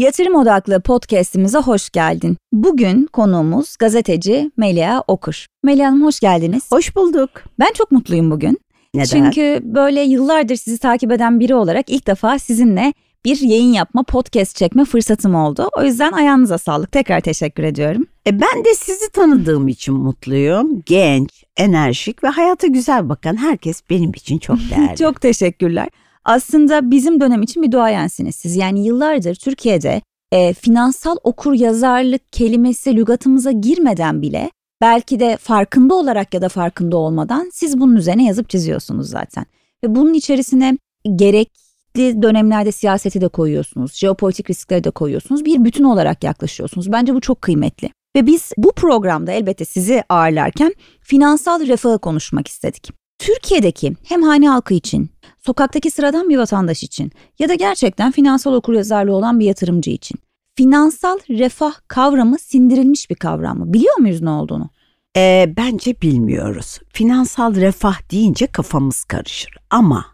Yatırım odaklı podcast'imize hoş geldin. Bugün konuğumuz gazeteci Melia Okur. Melia Hanım hoş geldiniz. Hoş bulduk. Ben çok mutluyum bugün. Neden? Çünkü böyle yıllardır sizi takip eden biri olarak ilk defa sizinle bir yayın yapma, podcast çekme fırsatım oldu. O yüzden ayağınıza sağlık. Tekrar teşekkür ediyorum. E ben de sizi tanıdığım için mutluyum. Genç, enerjik ve hayata güzel bakan herkes benim için çok değerli. çok teşekkürler. Aslında bizim dönem için bir duayensiniz siz. Yani yıllardır Türkiye'de e, finansal okur yazarlık kelimesi lügatımıza girmeden bile belki de farkında olarak ya da farkında olmadan siz bunun üzerine yazıp çiziyorsunuz zaten. Ve bunun içerisine gerekli dönemlerde siyaseti de koyuyorsunuz, jeopolitik riskleri de koyuyorsunuz. Bir bütün olarak yaklaşıyorsunuz. Bence bu çok kıymetli. Ve biz bu programda elbette sizi ağırlarken finansal refahı konuşmak istedik. Türkiye'deki hem hane halkı için, sokaktaki sıradan bir vatandaş için ya da gerçekten finansal okuryazarlığı olan bir yatırımcı için finansal refah kavramı sindirilmiş bir kavram mı? Biliyor muyuz ne olduğunu? E, bence bilmiyoruz. Finansal refah deyince kafamız karışır ama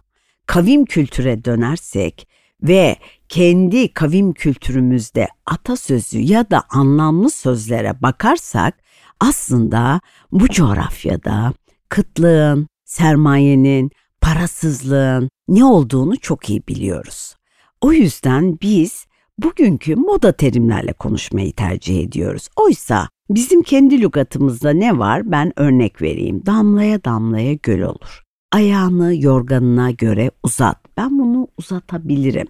kavim kültüre dönersek ve kendi kavim kültürümüzde atasözü ya da anlamlı sözlere bakarsak aslında bu coğrafyada kıtlığın, sermayenin, parasızlığın ne olduğunu çok iyi biliyoruz. O yüzden biz bugünkü moda terimlerle konuşmayı tercih ediyoruz. Oysa bizim kendi lügatımızda ne var ben örnek vereyim. Damlaya damlaya göl olur. Ayağını yorganına göre uzat. Ben bunu uzatabilirim.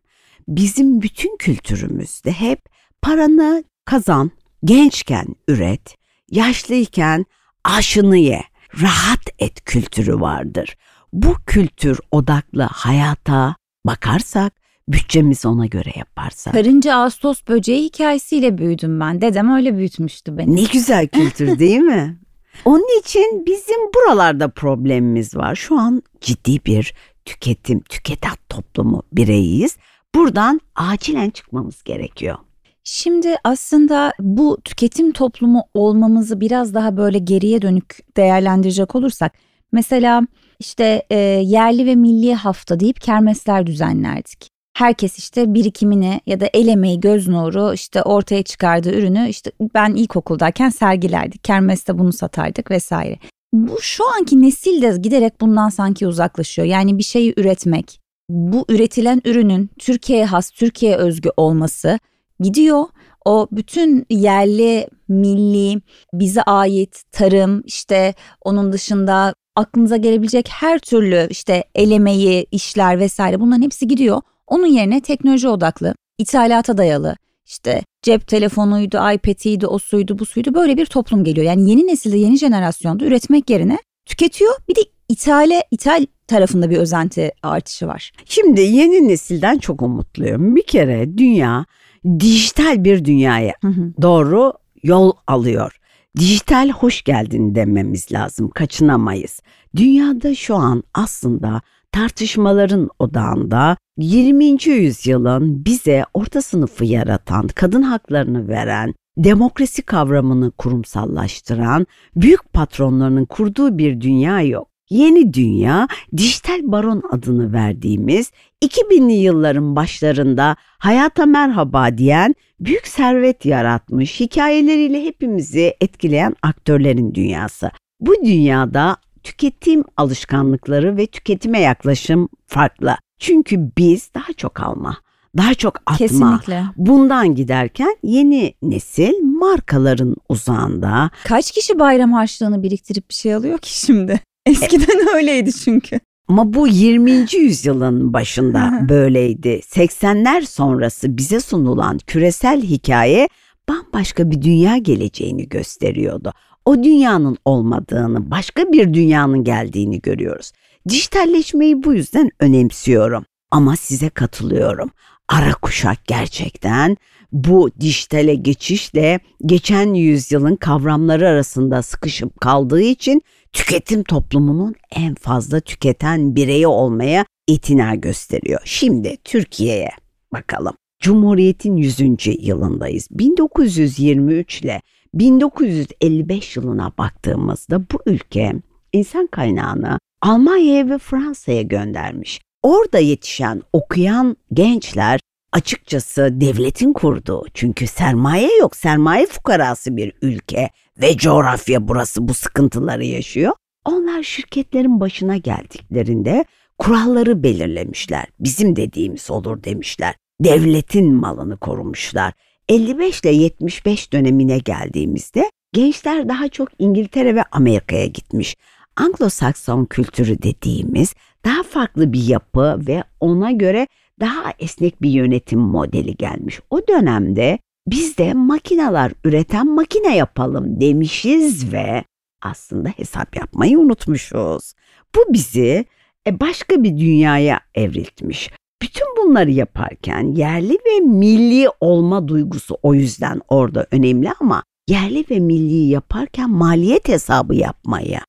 Bizim bütün kültürümüzde hep paranı kazan, gençken üret, yaşlıyken aşını ye, rahat et kültürü vardır. Bu kültür odaklı hayata bakarsak bütçemiz ona göre yaparsak. Karınca Ağustos böceği hikayesiyle büyüdüm ben. Dedem öyle büyütmüştü beni. Ne güzel kültür değil mi? Onun için bizim buralarda problemimiz var. Şu an ciddi bir tüketim, tüketat toplumu bireyiz. Buradan acilen çıkmamız gerekiyor. Şimdi aslında bu tüketim toplumu olmamızı biraz daha böyle geriye dönük değerlendirecek olursak mesela işte e, yerli ve milli hafta deyip kermesler düzenlerdik. Herkes işte birikimini ya da el emeği göz nuru işte ortaya çıkardığı ürünü işte ben ilkokuldayken sergilerdik. Kermeste bunu satardık vesaire. Bu şu anki nesil de giderek bundan sanki uzaklaşıyor. Yani bir şeyi üretmek, bu üretilen ürünün Türkiye'ye has, Türkiye özgü olması gidiyor. O bütün yerli, milli, bize ait tarım, işte onun dışında aklınıza gelebilecek her türlü işte el emeği, işler vesaire bunların hepsi gidiyor. Onun yerine teknoloji odaklı, ithalata dayalı, işte cep telefonuydu, iPad'iydi, o suydu, bu suydu böyle bir toplum geliyor. Yani yeni nesilde, yeni jenerasyonda üretmek yerine tüketiyor. Bir de ithale, ithal tarafında bir özenti artışı var. Şimdi yeni nesilden çok umutluyum. Bir kere dünya dijital bir dünyaya hı hı. doğru yol alıyor. Dijital hoş geldin dememiz lazım. Kaçınamayız. Dünyada şu an aslında tartışmaların odağında 20. yüzyılın bize orta sınıfı yaratan, kadın haklarını veren, demokrasi kavramını kurumsallaştıran, büyük patronlarının kurduğu bir dünya yok. Yeni dünya, dijital baron adını verdiğimiz 2000'li yılların başlarında hayata merhaba diyen, büyük servet yaratmış, hikayeleriyle hepimizi etkileyen aktörlerin dünyası. Bu dünyada tüketim alışkanlıkları ve tüketime yaklaşım farklı. Çünkü biz daha çok alma, daha çok atma. Kesinlikle. Bundan giderken yeni nesil markaların uzağında. Kaç kişi bayram harçlığını biriktirip bir şey alıyor ki şimdi? Eskiden öyleydi çünkü. Ama bu 20. yüzyılın başında böyleydi. 80'ler sonrası bize sunulan küresel hikaye bambaşka bir dünya geleceğini gösteriyordu. O dünyanın olmadığını, başka bir dünyanın geldiğini görüyoruz. Dijitalleşmeyi bu yüzden önemsiyorum. Ama size katılıyorum. Ara kuşak gerçekten bu dijitale geçişle geçen yüzyılın kavramları arasında sıkışıp kaldığı için tüketim toplumunun en fazla tüketen bireyi olmaya itina gösteriyor. Şimdi Türkiye'ye bakalım. Cumhuriyet'in 100. yılındayız. 1923 ile 1955 yılına baktığımızda bu ülke insan kaynağını Almanya'ya ve Fransa'ya göndermiş. Orada yetişen okuyan gençler açıkçası devletin kurduğu. Çünkü sermaye yok. Sermaye fukarası bir ülke ve coğrafya burası bu sıkıntıları yaşıyor. Onlar şirketlerin başına geldiklerinde kuralları belirlemişler. Bizim dediğimiz olur demişler. Devletin malını korumuşlar. 55 ile 75 dönemine geldiğimizde gençler daha çok İngiltere ve Amerika'ya gitmiş. Anglo-Sakson kültürü dediğimiz daha farklı bir yapı ve ona göre daha esnek bir yönetim modeli gelmiş. O dönemde biz de makineler üreten makine yapalım demişiz ve aslında hesap yapmayı unutmuşuz. Bu bizi e, başka bir dünyaya evriltmiş. Bütün bunları yaparken yerli ve milli olma duygusu o yüzden orada önemli ama yerli ve milli yaparken maliyet hesabı yapmaya,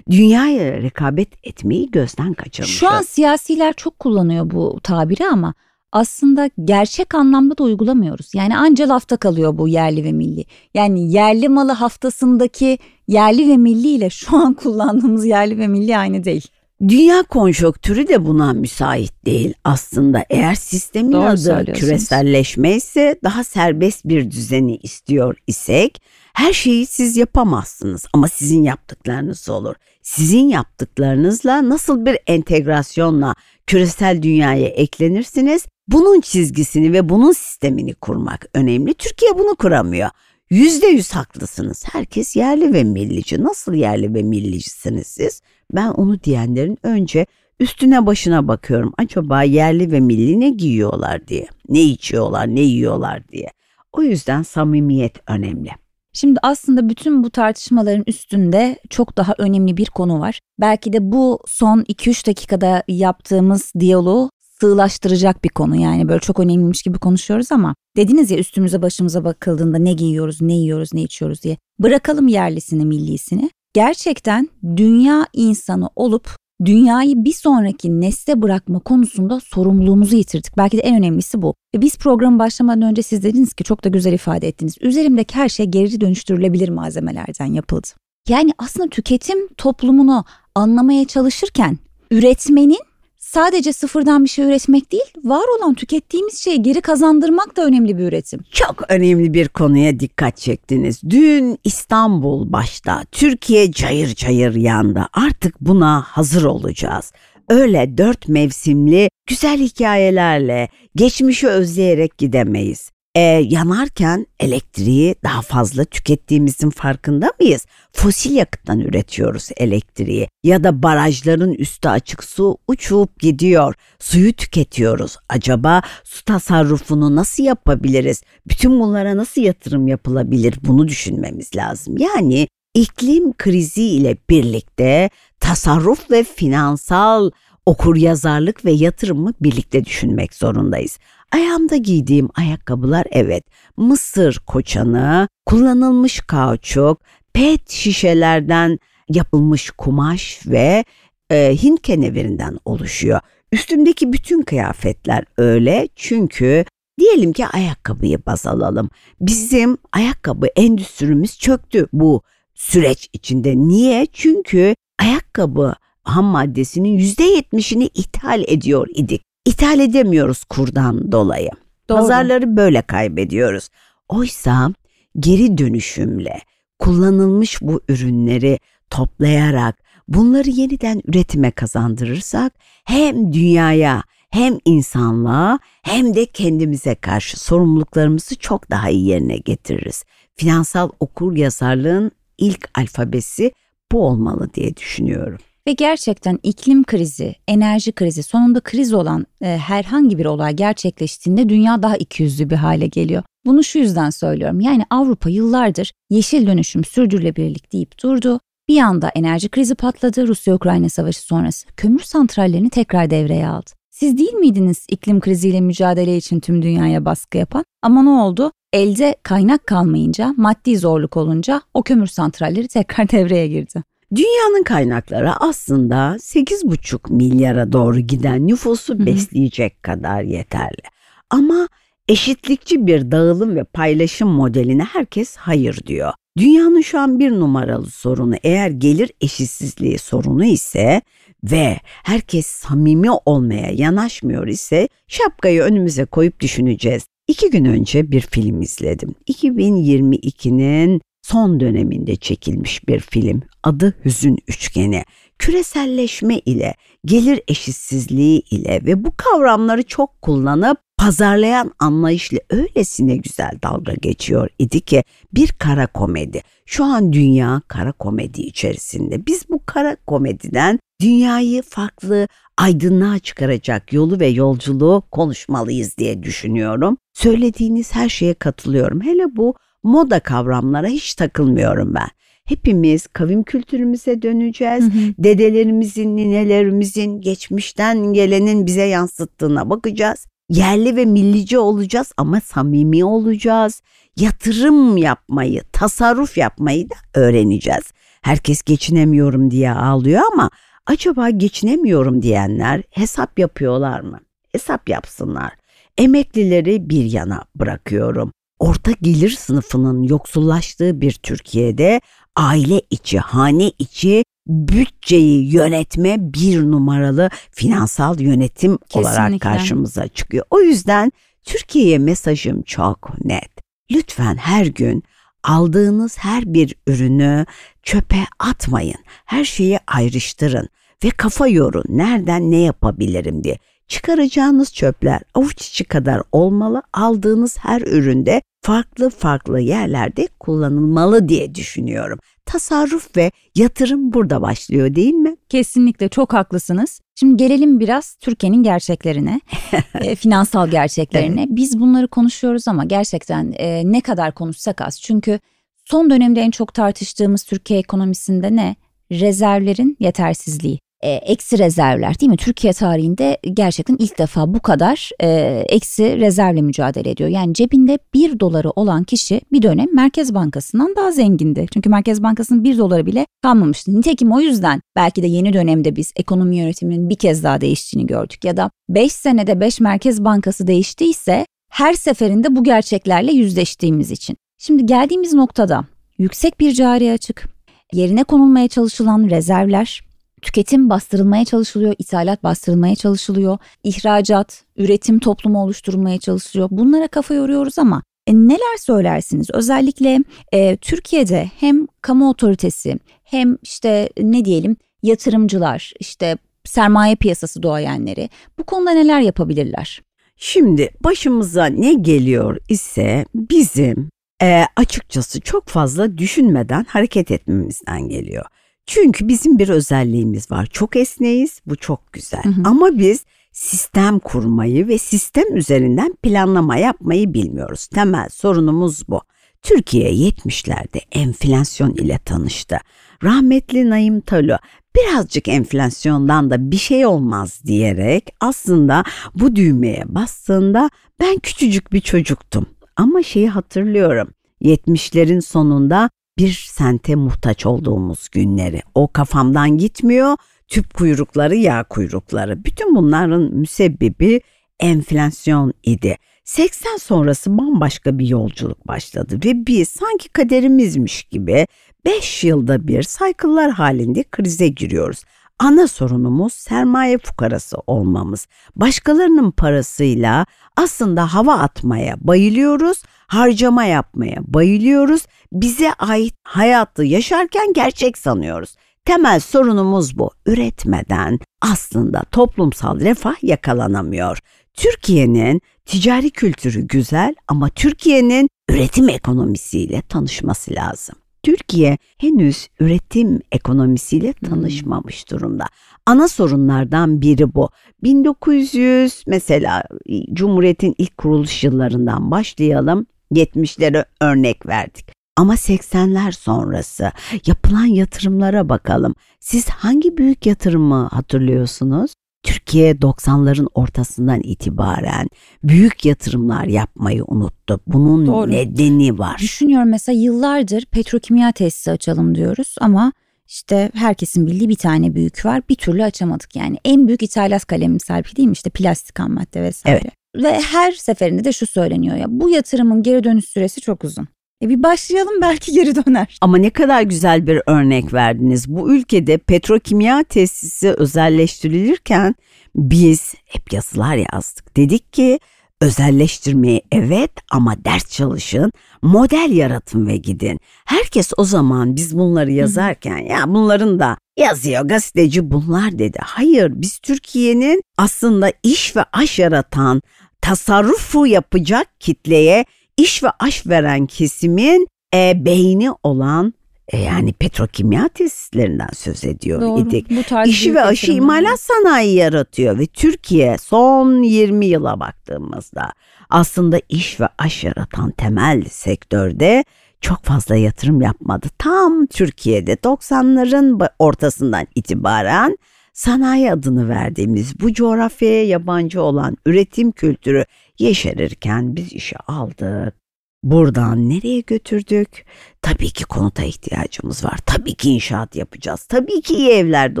dünyaya rekabet etmeyi gözden kaçırmışız. Şu an siyasiler çok kullanıyor bu tabiri ama aslında gerçek anlamda da uygulamıyoruz. Yani anca lafta kalıyor bu yerli ve milli. Yani yerli malı haftasındaki yerli ve milli ile şu an kullandığımız yerli ve milli aynı değil. Dünya konjonktürü de buna müsait değil aslında. Eğer sistemin Doğru adı küreselleşme ise daha serbest bir düzeni istiyor isek her şeyi siz yapamazsınız ama sizin yaptıklarınız olur. Sizin yaptıklarınızla nasıl bir entegrasyonla küresel dünyaya eklenirsiniz? Bunun çizgisini ve bunun sistemini kurmak önemli. Türkiye bunu kuramıyor. Yüzde yüz haklısınız. Herkes yerli ve millici. Nasıl yerli ve millicisiniz siz? Ben onu diyenlerin önce üstüne başına bakıyorum. Acaba yerli ve milli ne giyiyorlar diye. Ne içiyorlar, ne yiyorlar diye. O yüzden samimiyet önemli. Şimdi aslında bütün bu tartışmaların üstünde çok daha önemli bir konu var. Belki de bu son 2-3 dakikada yaptığımız diyaloğu sığlaştıracak bir konu yani böyle çok önemliymiş gibi konuşuyoruz ama dediniz ya üstümüze başımıza bakıldığında ne giyiyoruz, ne yiyoruz, ne içiyoruz diye. Bırakalım yerlisini, millisini. Gerçekten dünya insanı olup dünyayı bir sonraki nesle bırakma konusunda sorumluluğumuzu yitirdik. Belki de en önemlisi bu. Ve biz programı başlamadan önce siz dediniz ki çok da güzel ifade ettiniz. Üzerimdeki her şey geri dönüştürülebilir malzemelerden yapıldı. Yani aslında tüketim toplumunu anlamaya çalışırken üretmenin sadece sıfırdan bir şey üretmek değil, var olan tükettiğimiz şeyi geri kazandırmak da önemli bir üretim. Çok önemli bir konuya dikkat çektiniz. Dün İstanbul başta, Türkiye cayır cayır yandı. Artık buna hazır olacağız. Öyle dört mevsimli güzel hikayelerle geçmişi özleyerek gidemeyiz e, yanarken elektriği daha fazla tükettiğimizin farkında mıyız? Fosil yakıttan üretiyoruz elektriği ya da barajların üstü açık su uçup gidiyor. Suyu tüketiyoruz. Acaba su tasarrufunu nasıl yapabiliriz? Bütün bunlara nasıl yatırım yapılabilir? Bunu düşünmemiz lazım. Yani iklim krizi ile birlikte tasarruf ve finansal okur yazarlık ve yatırımı birlikte düşünmek zorundayız. Ayağımda giydiğim ayakkabılar evet mısır koçanı, kullanılmış kauçuk, pet şişelerden yapılmış kumaş ve e, Hint kenevirinden oluşuyor. Üstümdeki bütün kıyafetler öyle çünkü diyelim ki ayakkabıyı baz alalım. Bizim ayakkabı endüstrimiz çöktü bu süreç içinde. Niye? Çünkü ayakkabı ham maddesinin %70'ini ithal ediyor idik ithal edemiyoruz kurdan dolayı. Doğru. Pazarları böyle kaybediyoruz. Oysa geri dönüşümle kullanılmış bu ürünleri toplayarak bunları yeniden üretime kazandırırsak hem dünyaya hem insanlığa hem de kendimize karşı sorumluluklarımızı çok daha iyi yerine getiririz. Finansal okur yazarlığın ilk alfabesi bu olmalı diye düşünüyorum. Ve gerçekten iklim krizi, enerji krizi, sonunda kriz olan e, herhangi bir olay gerçekleştiğinde dünya daha ikiyüzlü bir hale geliyor. Bunu şu yüzden söylüyorum. Yani Avrupa yıllardır yeşil dönüşüm sürdürülebilirlik deyip durdu. Bir anda enerji krizi patladı Rusya-Ukrayna savaşı sonrası. Kömür santrallerini tekrar devreye aldı. Siz değil miydiniz iklim kriziyle mücadele için tüm dünyaya baskı yapan? Ama ne oldu? Elde kaynak kalmayınca, maddi zorluk olunca o kömür santralleri tekrar devreye girdi. Dünyanın kaynakları aslında 8,5 milyara doğru giden nüfusu Hı-hı. besleyecek kadar yeterli. Ama eşitlikçi bir dağılım ve paylaşım modeline herkes hayır diyor. Dünyanın şu an bir numaralı sorunu eğer gelir eşitsizliği sorunu ise ve herkes samimi olmaya yanaşmıyor ise şapkayı önümüze koyup düşüneceğiz. İki gün önce bir film izledim. 2022'nin son döneminde çekilmiş bir film. Adı Hüzün Üçgeni. Küreselleşme ile, gelir eşitsizliği ile ve bu kavramları çok kullanıp pazarlayan anlayışla öylesine güzel dalga geçiyor idi ki bir kara komedi. Şu an dünya kara komedi içerisinde. Biz bu kara komediden dünyayı farklı aydınlığa çıkaracak yolu ve yolculuğu konuşmalıyız diye düşünüyorum. Söylediğiniz her şeye katılıyorum. Hele bu moda kavramlara hiç takılmıyorum ben. Hepimiz kavim kültürümüze döneceğiz. Hı hı. Dedelerimizin, ninelerimizin, geçmişten gelenin bize yansıttığına bakacağız. Yerli ve millici olacağız ama samimi olacağız. Yatırım yapmayı, tasarruf yapmayı da öğreneceğiz. Herkes geçinemiyorum diye ağlıyor ama acaba geçinemiyorum diyenler hesap yapıyorlar mı? Hesap yapsınlar. Emeklileri bir yana bırakıyorum. Orta gelir sınıfının yoksullaştığı bir Türkiye'de aile içi, hane içi bütçeyi yönetme bir numaralı finansal yönetim Kesinlikle. olarak karşımıza çıkıyor. O yüzden Türkiye'ye mesajım çok net. Lütfen her gün aldığınız her bir ürünü çöpe atmayın. Her şeyi ayrıştırın ve kafa yorun. Nereden ne yapabilirim diye. Çıkaracağınız çöpler avuç içi kadar olmalı. Aldığınız her üründe farklı farklı yerlerde kullanılmalı diye düşünüyorum. Tasarruf ve yatırım burada başlıyor değil mi? Kesinlikle çok haklısınız. Şimdi gelelim biraz Türkiye'nin gerçeklerine, e, finansal gerçeklerine. Evet. Biz bunları konuşuyoruz ama gerçekten e, ne kadar konuşsak az. Çünkü son dönemde en çok tartıştığımız Türkiye ekonomisinde ne? Rezervlerin yetersizliği e, eksi rezervler değil mi? Türkiye tarihinde gerçekten ilk defa bu kadar e, eksi rezervle mücadele ediyor. Yani cebinde bir doları olan kişi bir dönem Merkez Bankası'ndan daha zengindi. Çünkü Merkez Bankası'nın bir doları bile kalmamıştı. Nitekim o yüzden belki de yeni dönemde biz ekonomi yönetiminin bir kez daha değiştiğini gördük. Ya da 5 senede 5 Merkez Bankası değiştiyse her seferinde bu gerçeklerle yüzleştiğimiz için. Şimdi geldiğimiz noktada yüksek bir cari açık, yerine konulmaya çalışılan rezervler, tüketim bastırılmaya çalışılıyor, ithalat bastırılmaya çalışılıyor, ihracat, üretim toplumu oluşturulmaya çalışılıyor. Bunlara kafa yoruyoruz ama e, neler söylersiniz? Özellikle e, Türkiye'de hem kamu otoritesi hem işte ne diyelim yatırımcılar, işte sermaye piyasası doğayenleri bu konuda neler yapabilirler? Şimdi başımıza ne geliyor ise bizim e, açıkçası çok fazla düşünmeden hareket etmemizden geliyor. Çünkü bizim bir özelliğimiz var. Çok esneyiz. Bu çok güzel. Hı hı. Ama biz sistem kurmayı ve sistem üzerinden planlama yapmayı bilmiyoruz. Temel sorunumuz bu. Türkiye 70'lerde enflasyon ile tanıştı. Rahmetli Naim Talo birazcık enflasyondan da bir şey olmaz diyerek aslında bu düğmeye bastığında ben küçücük bir çocuktum. Ama şeyi hatırlıyorum. 70'lerin sonunda bir sente muhtaç olduğumuz günleri. O kafamdan gitmiyor. Tüp kuyrukları, yağ kuyrukları. Bütün bunların müsebbibi enflasyon idi. 80 sonrası bambaşka bir yolculuk başladı ve biz sanki kaderimizmiş gibi 5 yılda bir saykıllar halinde krize giriyoruz. Ana sorunumuz sermaye fukarası olmamız. Başkalarının parasıyla aslında hava atmaya bayılıyoruz, harcama yapmaya bayılıyoruz. Bize ait hayatı yaşarken gerçek sanıyoruz. Temel sorunumuz bu. Üretmeden aslında toplumsal refah yakalanamıyor. Türkiye'nin ticari kültürü güzel ama Türkiye'nin üretim ekonomisiyle tanışması lazım. Türkiye henüz üretim ekonomisiyle tanışmamış durumda. Ana sorunlardan biri bu. 1900 mesela Cumhuriyet'in ilk kuruluş yıllarından başlayalım. 70'lere örnek verdik. Ama 80'ler sonrası yapılan yatırımlara bakalım. Siz hangi büyük yatırımı hatırlıyorsunuz? Türkiye 90'ların ortasından itibaren büyük yatırımlar yapmayı unuttu. Bunun Doğru. nedeni var. Düşünüyorum mesela yıllardır petrokimya tesisi açalım diyoruz ama işte herkesin bildiği bir tane büyük var. Bir türlü açamadık yani. En büyük ithalat kalemi serpi değil mi? İşte plastik ham madde vesaire. Evet. Ve her seferinde de şu söyleniyor ya bu yatırımın geri dönüş süresi çok uzun. E bir başlayalım belki geri döner. Ama ne kadar güzel bir örnek verdiniz. Bu ülkede petrokimya tesisi özelleştirilirken biz hep yazılar yazdık. Dedik ki özelleştirmeyi evet ama ders çalışın, model yaratın ve gidin. Herkes o zaman biz bunları yazarken ya bunların da yazıyor gazeteci bunlar dedi. Hayır biz Türkiye'nin aslında iş ve aş yaratan tasarrufu yapacak kitleye iş ve aş veren kesimin e, beyni olan e, yani petrokimya tesislerinden söz ediyor Doğru. idik. Bu İşi ve aşı imalat sanayi yaratıyor ve Türkiye son 20 yıla baktığımızda aslında iş ve aş yaratan temel sektörde çok fazla yatırım yapmadı. Tam Türkiye'de 90'ların ortasından itibaren sanayi adını verdiğimiz bu coğrafyaya yabancı olan üretim kültürü yeşerirken biz işe aldık. Buradan nereye götürdük? Tabii ki konuta ihtiyacımız var. Tabii ki inşaat yapacağız. Tabii ki iyi evlerde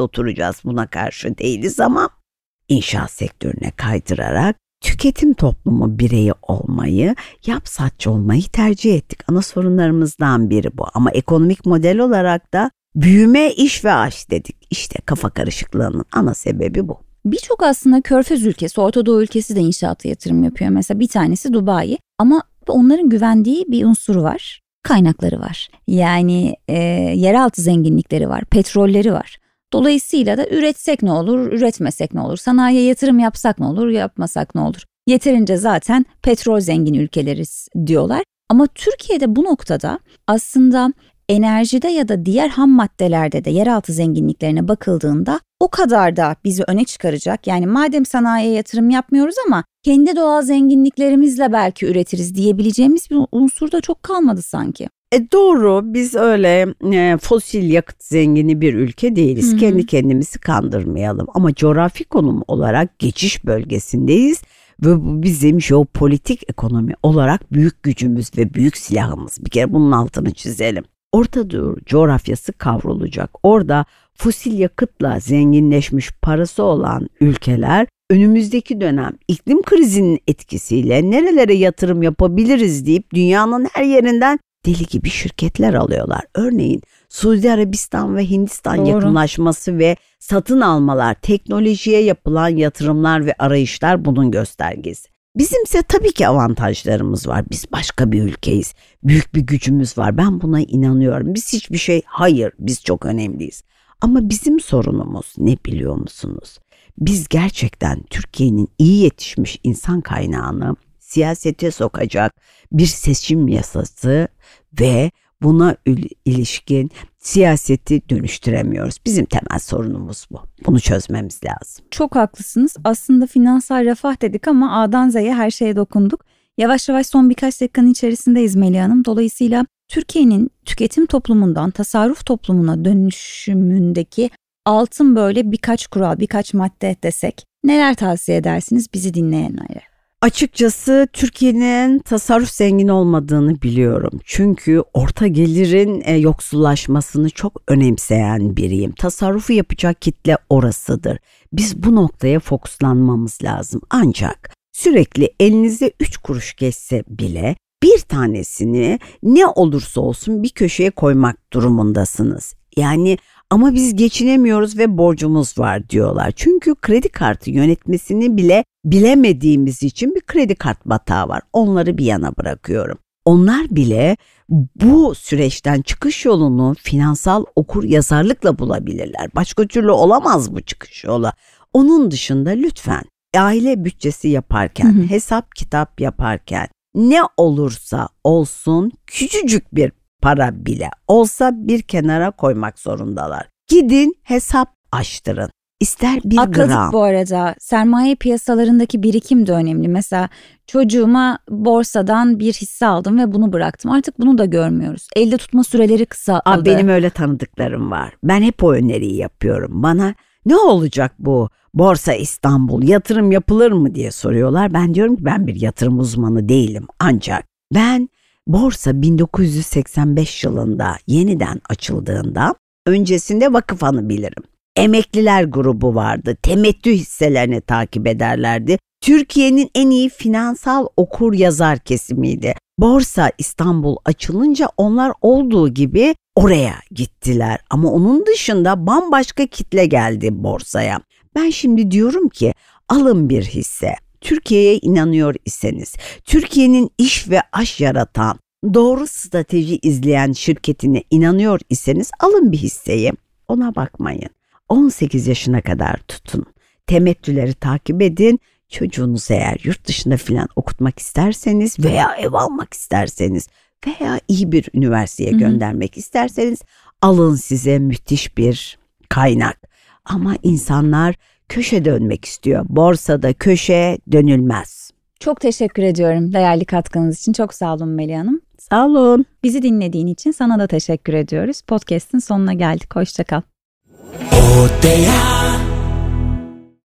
oturacağız. Buna karşı değiliz ama inşaat sektörüne kaydırarak tüketim toplumu bireyi olmayı, yap satçı olmayı tercih ettik. Ana sorunlarımızdan biri bu. Ama ekonomik model olarak da büyüme, iş ve aş dedik. İşte kafa karışıklığının ana sebebi bu. Birçok aslında körfez ülkesi, Orta Doğu ülkesi de inşaata yatırım yapıyor. Mesela bir tanesi Dubai ama onların güvendiği bir unsuru var. Kaynakları var. Yani e, yeraltı zenginlikleri var, petrolleri var. Dolayısıyla da üretsek ne olur, üretmesek ne olur? Sanayiye yatırım yapsak ne olur, yapmasak ne olur? Yeterince zaten petrol zengin ülkeleriz diyorlar. Ama Türkiye'de bu noktada aslında enerjide ya da diğer ham maddelerde de yeraltı zenginliklerine bakıldığında o kadar da bizi öne çıkaracak. Yani madem sanayiye yatırım yapmıyoruz ama kendi doğal zenginliklerimizle belki üretiriz diyebileceğimiz bir unsur da çok kalmadı sanki. E doğru biz öyle e, fosil yakıt zengini bir ülke değiliz. Hı-hı. Kendi kendimizi kandırmayalım ama coğrafi konum olarak geçiş bölgesindeyiz ve bu bizim jeopolitik ekonomi olarak büyük gücümüz ve büyük silahımız. Bir kere bunun altını çizelim. Orta Doğu coğrafyası kavrulacak. Orada fosil yakıtla zenginleşmiş parası olan ülkeler önümüzdeki dönem iklim krizinin etkisiyle nerelere yatırım yapabiliriz deyip dünyanın her yerinden deli gibi şirketler alıyorlar. Örneğin Suudi Arabistan ve Hindistan Doğru. yakınlaşması ve satın almalar, teknolojiye yapılan yatırımlar ve arayışlar bunun göstergesi. Bizimse tabii ki avantajlarımız var. Biz başka bir ülkeyiz. Büyük bir gücümüz var. Ben buna inanıyorum. Biz hiçbir şey hayır biz çok önemliyiz. Ama bizim sorunumuz ne biliyor musunuz? Biz gerçekten Türkiye'nin iyi yetişmiş insan kaynağını siyasete sokacak bir seçim yasası ve buna ilişkin siyaseti dönüştüremiyoruz. Bizim temel sorunumuz bu. Bunu çözmemiz lazım. Çok haklısınız. Aslında finansal refah dedik ama A'dan Z'ye her şeye dokunduk. Yavaş yavaş son birkaç dakikanın içerisindeyiz Melih Hanım. Dolayısıyla Türkiye'nin tüketim toplumundan tasarruf toplumuna dönüşümündeki altın böyle birkaç kural, birkaç madde desek neler tavsiye edersiniz bizi dinleyenlere? Açıkçası Türkiye'nin tasarruf zengin olmadığını biliyorum. Çünkü orta gelirin e, yoksullaşmasını çok önemseyen biriyim. Tasarrufu yapacak kitle orasıdır. Biz bu noktaya fokuslanmamız lazım. Ancak sürekli elinize 3 kuruş geçse bile bir tanesini ne olursa olsun bir köşeye koymak durumundasınız. Yani ama biz geçinemiyoruz ve borcumuz var diyorlar. Çünkü kredi kartı yönetmesini bile bilemediğimiz için bir kredi kart batağı var. Onları bir yana bırakıyorum. Onlar bile bu süreçten çıkış yolunu finansal okur yazarlıkla bulabilirler. Başka türlü olamaz bu çıkış yolu. Onun dışında lütfen aile bütçesi yaparken, hı hı. hesap kitap yaparken ne olursa olsun küçücük bir para bile olsa bir kenara koymak zorundalar. Gidin hesap açtırın. İster bir Atladık gram. bu arada. Sermaye piyasalarındaki birikim de önemli. Mesela çocuğuma borsadan bir hisse aldım ve bunu bıraktım. Artık bunu da görmüyoruz. Elde tutma süreleri kısaldı. Aa, benim öyle tanıdıklarım var. Ben hep o öneriyi yapıyorum. Bana ne olacak bu Borsa İstanbul yatırım yapılır mı diye soruyorlar. Ben diyorum ki ben bir yatırım uzmanı değilim. Ancak ben borsa 1985 yılında yeniden açıldığında öncesinde vakıf anı bilirim. Emekliler grubu vardı. Temettü hisselerini takip ederlerdi. Türkiye'nin en iyi finansal okur yazar kesimiydi. Borsa İstanbul açılınca onlar olduğu gibi oraya gittiler. Ama onun dışında bambaşka kitle geldi borsaya. Ben şimdi diyorum ki alın bir hisse. Türkiye'ye inanıyor iseniz, Türkiye'nin iş ve aş yaratan, doğru strateji izleyen şirketine inanıyor iseniz alın bir hisseyi. Ona bakmayın. 18 yaşına kadar tutun. Temettüleri takip edin. Çocuğunuzu eğer yurt dışında filan okutmak isterseniz veya ev almak isterseniz veya iyi bir üniversiteye Hı-hı. göndermek isterseniz alın size müthiş bir kaynak. Ama insanlar köşe dönmek istiyor. Borsada köşe dönülmez. Çok teşekkür ediyorum değerli katkınız için. Çok sağ olun Melih Hanım. Sağ olun. Bizi dinlediğin için sana da teşekkür ediyoruz. Podcast'in sonuna geldik. Hoşçakal. Odea.